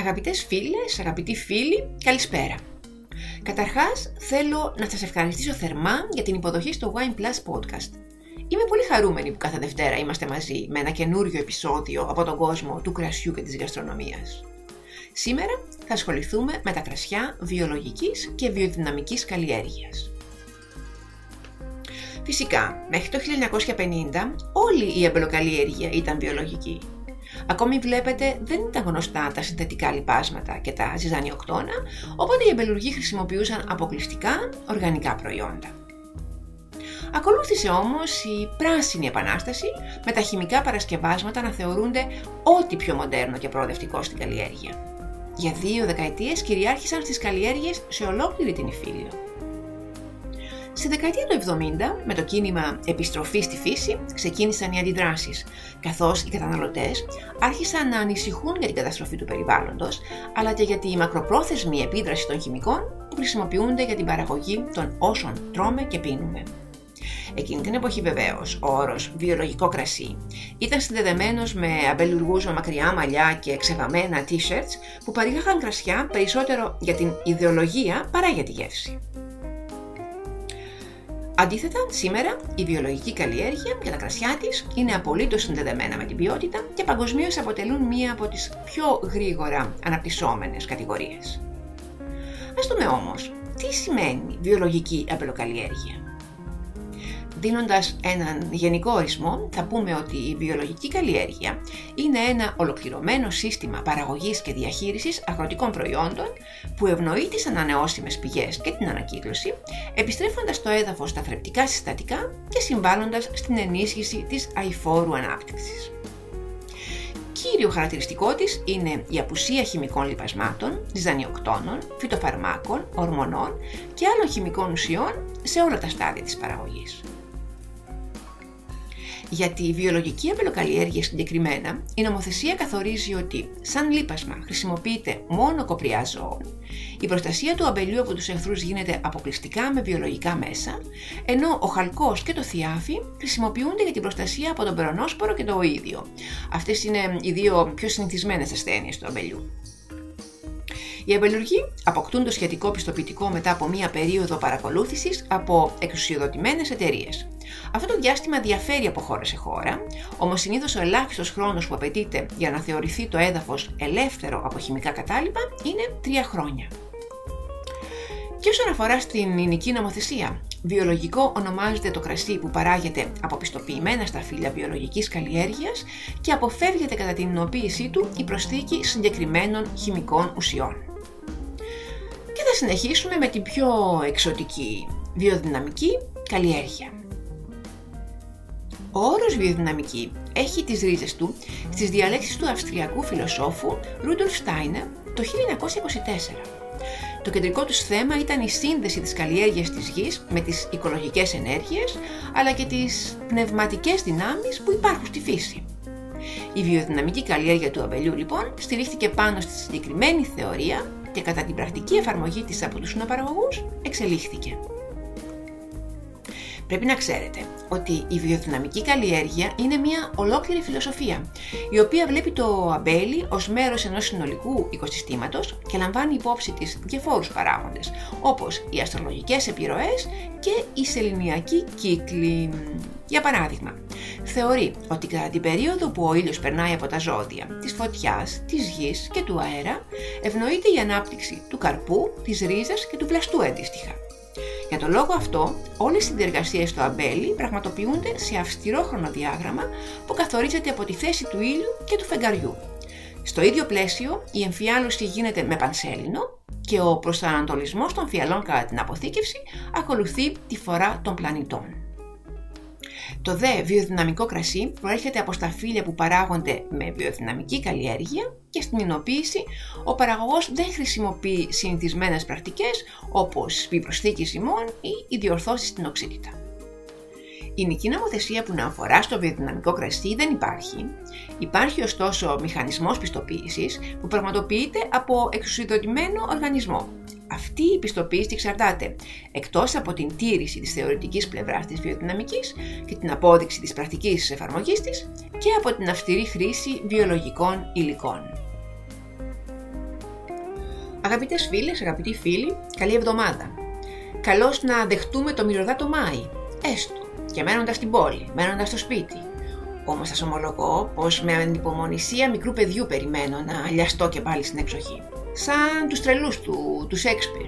Αγαπητές φίλες, αγαπητοί φίλοι, καλησπέρα. Καταρχάς, θέλω να σας ευχαριστήσω θερμά για την υποδοχή στο Wine Plus Podcast. Είμαι πολύ χαρούμενη που κάθε Δευτέρα είμαστε μαζί με ένα καινούριο επεισόδιο από τον κόσμο του κρασιού και της γαστρονομίας. Σήμερα θα ασχοληθούμε με τα κρασιά βιολογικής και βιοδυναμικής καλλιέργειας. Φυσικά, μέχρι το 1950 όλη η αμπελοκαλλιέργεια ήταν βιολογική Ακόμη βλέπετε δεν ήταν γνωστά τα συνθετικά λιπάσματα και τα ζυζανιοκτώνα, οπότε οι εμπελουργοί χρησιμοποιούσαν αποκλειστικά οργανικά προϊόντα. Ακολούθησε όμως η πράσινη επανάσταση με τα χημικά παρασκευάσματα να θεωρούνται ό,τι πιο μοντέρνο και προοδευτικό στην καλλιέργεια. Για δύο δεκαετίες κυριάρχησαν στις καλλιέργειες σε ολόκληρη την Ιφίλιο. Στη δεκαετία του 70, με το κίνημα «Επιστροφή στη φύση», ξεκίνησαν οι αντιδράσεις, καθώς οι καταναλωτές άρχισαν να ανησυχούν για την καταστροφή του περιβάλλοντος, αλλά και για τη μακροπρόθεσμη επίδραση των χημικών που χρησιμοποιούνται για την παραγωγή των όσων τρώμε και πίνουμε. Εκείνη την εποχή βεβαίως, ο όρος βιολογικό κρασί ήταν συνδεδεμένος με αμπελουργού με μακριά μαλλιά και ξεβαμμένα t-shirts που παρήγαγαν κρασιά περισσότερο για την ιδεολογία παρά για τη γεύση. Αντίθετα, σήμερα η βιολογική καλλιέργεια και τα κρασιά της είναι απολύτως συνδεδεμένα με την ποιότητα και παγκοσμίως αποτελούν μία από τις πιο γρήγορα αναπτυσσόμενες κατηγορίες. Ας δούμε όμως, τι σημαίνει βιολογική απελοκαλλιέργεια. Δίνοντας έναν γενικό ορισμό, θα πούμε ότι η βιολογική καλλιέργεια είναι ένα ολοκληρωμένο σύστημα παραγωγής και διαχείρισης αγροτικών προϊόντων που ευνοεί τις ανανεώσιμες πηγές και την ανακύκλωση, επιστρέφοντας το έδαφος στα θρεπτικά συστατικά και συμβάλλοντας στην ενίσχυση της αηφόρου ανάπτυξης. Κύριο χαρακτηριστικό της είναι η απουσία χημικών λιπασμάτων, ζυζανιοκτώνων, φυτοφαρμάκων, ορμονών και άλλων χημικών ουσιών σε όλα τα στάδια της παραγωγής. Για τη βιολογική αμπελοκαλλιέργεια συγκεκριμένα, η νομοθεσία καθορίζει ότι σαν λίπασμα χρησιμοποιείται μόνο κοπριά ζώων, η προστασία του αμπελιού από τους εχθρούς γίνεται αποκλειστικά με βιολογικά μέσα, ενώ ο χαλκός και το θιάφι χρησιμοποιούνται για την προστασία από τον περονόσπορο και το οίδιο. Αυτές είναι οι δύο πιο συνηθισμένες ασθένειες του αμπελιού. Οι αμπελουργοί αποκτούν το σχετικό πιστοποιητικό μετά από μία περίοδο παρακολούθησης από εξουσιοδοτημένες εταιρείες. Αυτό το διάστημα διαφέρει από χώρα σε χώρα, όμως συνήθως ο ελάχιστος χρόνος που απαιτείται για να θεωρηθεί το έδαφος ελεύθερο από χημικά κατάλοιπα είναι τρία χρόνια. Και όσον αφορά στην ελληνική νομοθεσία, βιολογικό ονομάζεται το κρασί που παράγεται από πιστοποιημένα σταφύλια βιολογικής καλλιέργειας και αποφεύγεται κατά την εινοποίησή του η προσθήκη συγκεκριμένων χημικών ουσιών. Και θα συνεχίσουμε με την πιο εξωτική βιοδυναμική καλλιέργεια. Ο όρος βιοδυναμική έχει τις ρίζες του στις διαλέξεις του αυστριακού φιλοσόφου Ρούντολφ Στάινερ το 1924. Το κεντρικό τους θέμα ήταν η σύνδεση της καλλιέργειας της γης με τις οικολογικές ενέργειες, αλλά και τις πνευματικές δυνάμεις που υπάρχουν στη φύση. Η βιοδυναμική καλλιέργεια του αμπελιού λοιπόν στηρίχθηκε πάνω στη συγκεκριμένη θεωρία και κατά την πρακτική εφαρμογή της από τους συνοπαραγωγούς εξελίχθηκε. Πρέπει να ξέρετε ότι η βιοδυναμική καλλιέργεια είναι μια ολόκληρη φιλοσοφία, η οποία βλέπει το αμπέλι ως μέρος ενός συνολικού οικοσυστήματος και λαμβάνει υπόψη της διαφόρους παράγοντες, όπως οι αστρολογικές επιρροές και η σεληνιακή κύκλη. Για παράδειγμα, θεωρεί ότι κατά την περίοδο που ο ήλιος περνάει από τα ζώδια, της φωτιάς, της γης και του αέρα, ευνοείται η ανάπτυξη του καρπού, της ρίζας και του πλαστού αντίστοιχα. Για τον λόγο αυτό, όλες οι διεργασίες στο αμπέλι πραγματοποιούνται σε αυστηρό χρονοδιάγραμμα που καθορίζεται από τη θέση του ήλιου και του φεγγαριού. Στο ίδιο πλαίσιο, η εμφιάλωση γίνεται με πανσέλινο και ο προσανατολισμός των φιαλών κατά την αποθήκευση ακολουθεί τη φορά των πλανητών. Το δε βιοδυναμικό κρασί προέρχεται από σταφύλια που παράγονται με βιοδυναμική καλλιέργεια και στην εινοποίηση ο παραγωγός δεν χρησιμοποιεί συνηθισμένες πρακτικές όπως η προσθήκη ζυμών ή η διορθώση στην οξύτητα. Η νική νομοθεσία που να αφορά στο βιοδυναμικό κρασί δεν υπάρχει. Υπάρχει ωστόσο μηχανισμός πιστοποίησης που πραγματοποιείται από εξουσιοδοτημένο οργανισμό αυτή η πιστοποίηση εξαρτάται εκτός από την τήρηση της θεωρητικής πλευράς της βιοδυναμικής και την απόδειξη της πρακτικής εφαρμογής της και από την αυστηρή χρήση βιολογικών υλικών. Αγαπητές φίλες, αγαπητοί φίλοι, καλή εβδομάδα. Καλώς να δεχτούμε το μυρωδάτο Μάη, έστω, και μένοντας στην πόλη, μένοντας στο σπίτι. Όμως σας ομολογώ πως με ανυπομονησία μικρού παιδιού περιμένω να λιαστώ και πάλι στην εξοχή. Σαν τους τρελούς του, του Σέξπιρ.